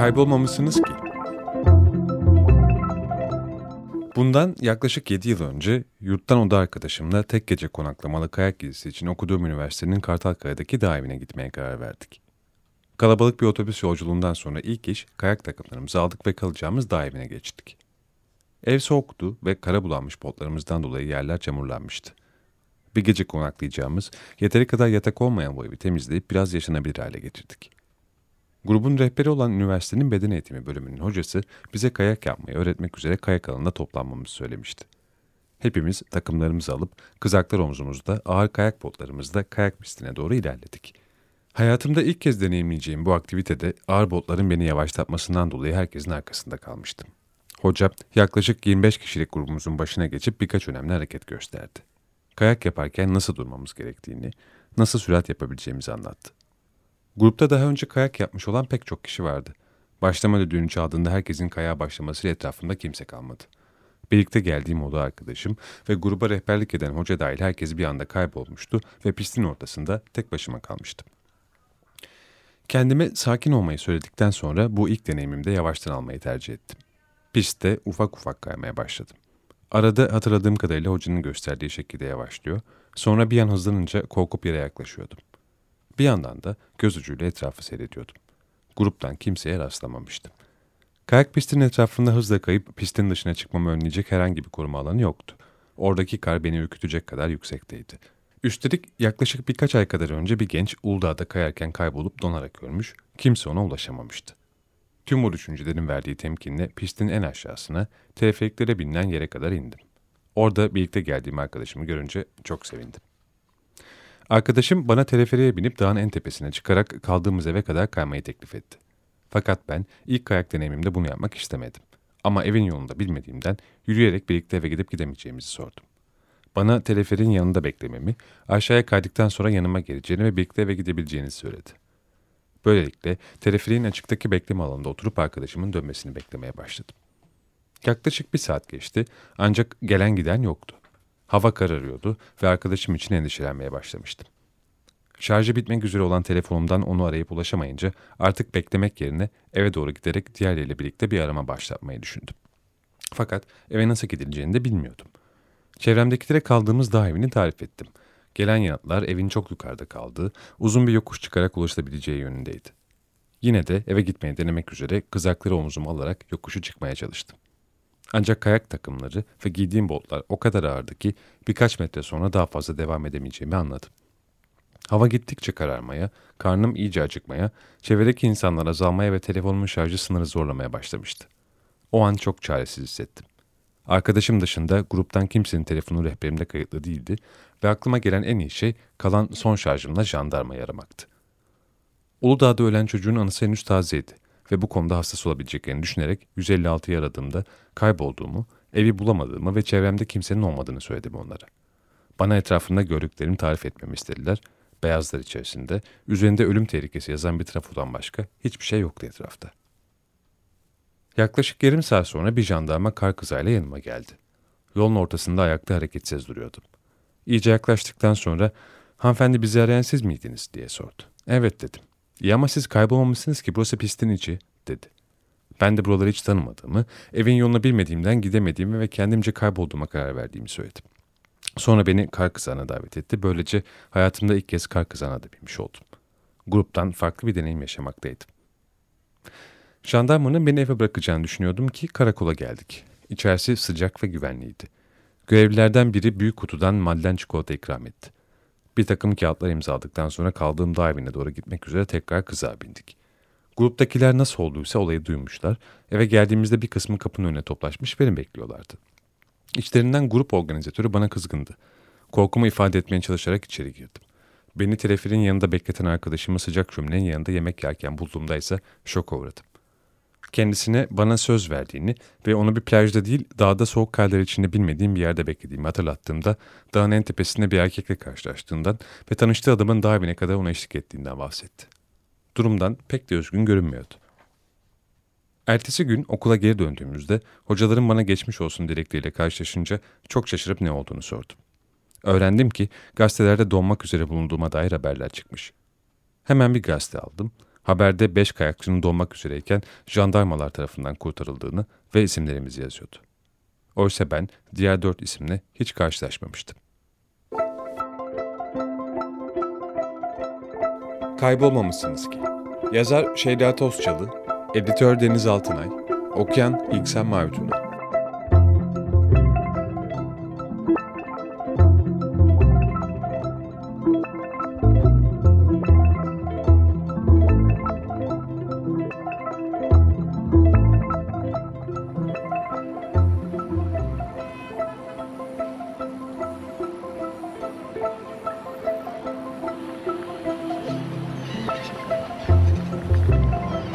Kaybolmamışsınız ki. Bundan yaklaşık 7 yıl önce yurttan oda arkadaşımla tek gece konaklamalı kayak gezisi için okuduğum üniversitenin Kartalkaya'daki dağ evine gitmeye karar verdik. Kalabalık bir otobüs yolculuğundan sonra ilk iş kayak takımlarımızı aldık ve kalacağımız dağ geçtik. Ev soğuktu ve kara bulanmış botlarımızdan dolayı yerler çamurlanmıştı. Bir gece konaklayacağımız, yeteri kadar yatak olmayan bu evi temizleyip biraz yaşanabilir hale getirdik. Grubun rehberi olan üniversitenin beden eğitimi bölümünün hocası bize kayak yapmayı öğretmek üzere kayak alanında toplanmamızı söylemişti. Hepimiz takımlarımızı alıp kızaklar omzumuzda ağır kayak botlarımızda kayak pistine doğru ilerledik. Hayatımda ilk kez deneyimleyeceğim bu aktivitede ağır botların beni yavaşlatmasından dolayı herkesin arkasında kalmıştım. Hoca yaklaşık 25 kişilik grubumuzun başına geçip birkaç önemli hareket gösterdi. Kayak yaparken nasıl durmamız gerektiğini, nasıl sürat yapabileceğimizi anlattı. Grupta daha önce kayak yapmış olan pek çok kişi vardı. Başlama düdüğünü çaldığında herkesin kayağa başlamasıyla etrafında kimse kalmadı. Birlikte geldiğim oda arkadaşım ve gruba rehberlik eden hoca dahil herkes bir anda kaybolmuştu ve pistin ortasında tek başıma kalmıştım. Kendime sakin olmayı söyledikten sonra bu ilk deneyimimde yavaştan almayı tercih ettim. Pistte ufak ufak kaymaya başladım. Arada hatırladığım kadarıyla hocanın gösterdiği şekilde yavaşlıyor, sonra bir an hızlanınca korkup yere yaklaşıyordum. Bir yandan da göz ucuyla etrafı seyrediyordum. Gruptan kimseye rastlamamıştım. Kayak pistinin etrafında hızla kayıp pistin dışına çıkmamı önleyecek herhangi bir koruma alanı yoktu. Oradaki kar beni ürkütecek kadar yüksekteydi. Üstelik yaklaşık birkaç ay kadar önce bir genç Uludağ'da kayarken kaybolup donarak ölmüş, kimse ona ulaşamamıştı. Tüm bu düşüncelerin verdiği temkinle pistin en aşağısına, teleferiklere binilen yere kadar indim. Orada birlikte geldiğim arkadaşımı görünce çok sevindim. Arkadaşım bana teleferiğe binip dağın en tepesine çıkarak kaldığımız eve kadar kaymayı teklif etti. Fakat ben ilk kayak deneyimimde bunu yapmak istemedim. Ama evin yolunu da bilmediğimden yürüyerek birlikte eve gidip gidemeyeceğimizi sordum. Bana teleferin yanında beklememi, aşağıya kaydıktan sonra yanıma geleceğini ve birlikte eve gidebileceğini söyledi. Böylelikle teleferin açıktaki bekleme alanında oturup arkadaşımın dönmesini beklemeye başladım. Yaklaşık bir saat geçti ancak gelen giden yoktu. Hava kararıyordu ve arkadaşım için endişelenmeye başlamıştım. Şarjı bitmek üzere olan telefonumdan onu arayıp ulaşamayınca artık beklemek yerine eve doğru giderek diğerleriyle birlikte bir arama başlatmayı düşündüm. Fakat eve nasıl gidileceğini de bilmiyordum. Çevremdekilere kaldığımız dağ evini tarif ettim. Gelen yanıtlar evin çok yukarıda kaldığı, uzun bir yokuş çıkarak ulaşılabileceği yönündeydi. Yine de eve gitmeye denemek üzere kızakları omzuma alarak yokuşu çıkmaya çalıştım. Ancak kayak takımları ve giydiğim botlar o kadar ağırdı ki birkaç metre sonra daha fazla devam edemeyeceğimi anladım. Hava gittikçe kararmaya, karnım iyice acıkmaya, çevredeki insanlar azalmaya ve telefonumun şarjı sınırı zorlamaya başlamıştı. O an çok çaresiz hissettim. Arkadaşım dışında gruptan kimsenin telefonu rehberimde kayıtlı değildi ve aklıma gelen en iyi şey kalan son şarjımla jandarmayı aramaktı. Uludağ'da ölen çocuğun anısı henüz tazeydi ve bu konuda hassas olabileceklerini düşünerek 156'yı aradığımda kaybolduğumu, evi bulamadığımı ve çevremde kimsenin olmadığını söyledim onlara. Bana etrafında gördüklerimi tarif etmemi istediler. Beyazlar içerisinde, üzerinde ölüm tehlikesi yazan bir trafodan başka hiçbir şey yoktu etrafta. Yaklaşık yarım saat sonra bir jandarma kar kızayla yanıma geldi. Yolun ortasında ayakta hareketsiz duruyordum. İyice yaklaştıktan sonra, hanımefendi bizi arayan siz miydiniz diye sordu. Evet dedim. İyi ama siz kaybolmamışsınız ki burası pistin içi, dedi. Ben de buraları hiç tanımadığımı, evin yolunu bilmediğimden gidemediğimi ve kendimce kaybolduğuma karar verdiğimi söyledim. Sonra beni kar kızağına davet etti. Böylece hayatımda ilk kez kar kızağına da binmiş oldum. Gruptan farklı bir deneyim yaşamaktaydım. Jandarmanın beni eve bırakacağını düşünüyordum ki karakola geldik. İçerisi sıcak ve güvenliydi. Görevlilerden biri büyük kutudan madden çikolata ikram etti. Bir takım kağıtlar imzaladıktan sonra kaldığım dağ evine doğru gitmek üzere tekrar kıza bindik. Gruptakiler nasıl olduysa olayı duymuşlar. Eve geldiğimizde bir kısmı kapının önüne toplaşmış beni bekliyorlardı. İçlerinden grup organizatörü bana kızgındı. Korkumu ifade etmeye çalışarak içeri girdim. Beni teleferin yanında bekleten arkadaşımı sıcak şöminenin yanında yemek yerken bulduğumda ise şoka uğradım. kendisine bana söz verdiğini ve onu bir plajda değil dağda soğuk karlar içinde bilmediğim bir yerde beklediğimi hatırlattığımda dağın en tepesinde bir erkekle karşılaştığından ve tanıştığı adamın dağ evine kadar ona eşlik ettiğinden bahsetti. Durumdan pek de üzgün görünmüyordu. Ertesi gün okula geri döndüğümüzde hocalarım bana geçmiş olsun dilekleriyle karşılaşınca çok şaşırıp ne olduğunu sordum. Öğrendim ki gazetelerde donmak üzere bulunduğuma dair haberler çıkmış. Hemen bir gazete aldım. Haberde beş kayakçının donmak üzereyken jandarmalar tarafından kurtarıldığını ve isimlerimiz yazıyordu. Oysa ben diğer dört isimle hiç karşılaşmamıştım. Kaybolmamışsınız ki. Yazar Şeyda Tozçalı, editör Deniz Altınay, okuyan İlksen Mavituna.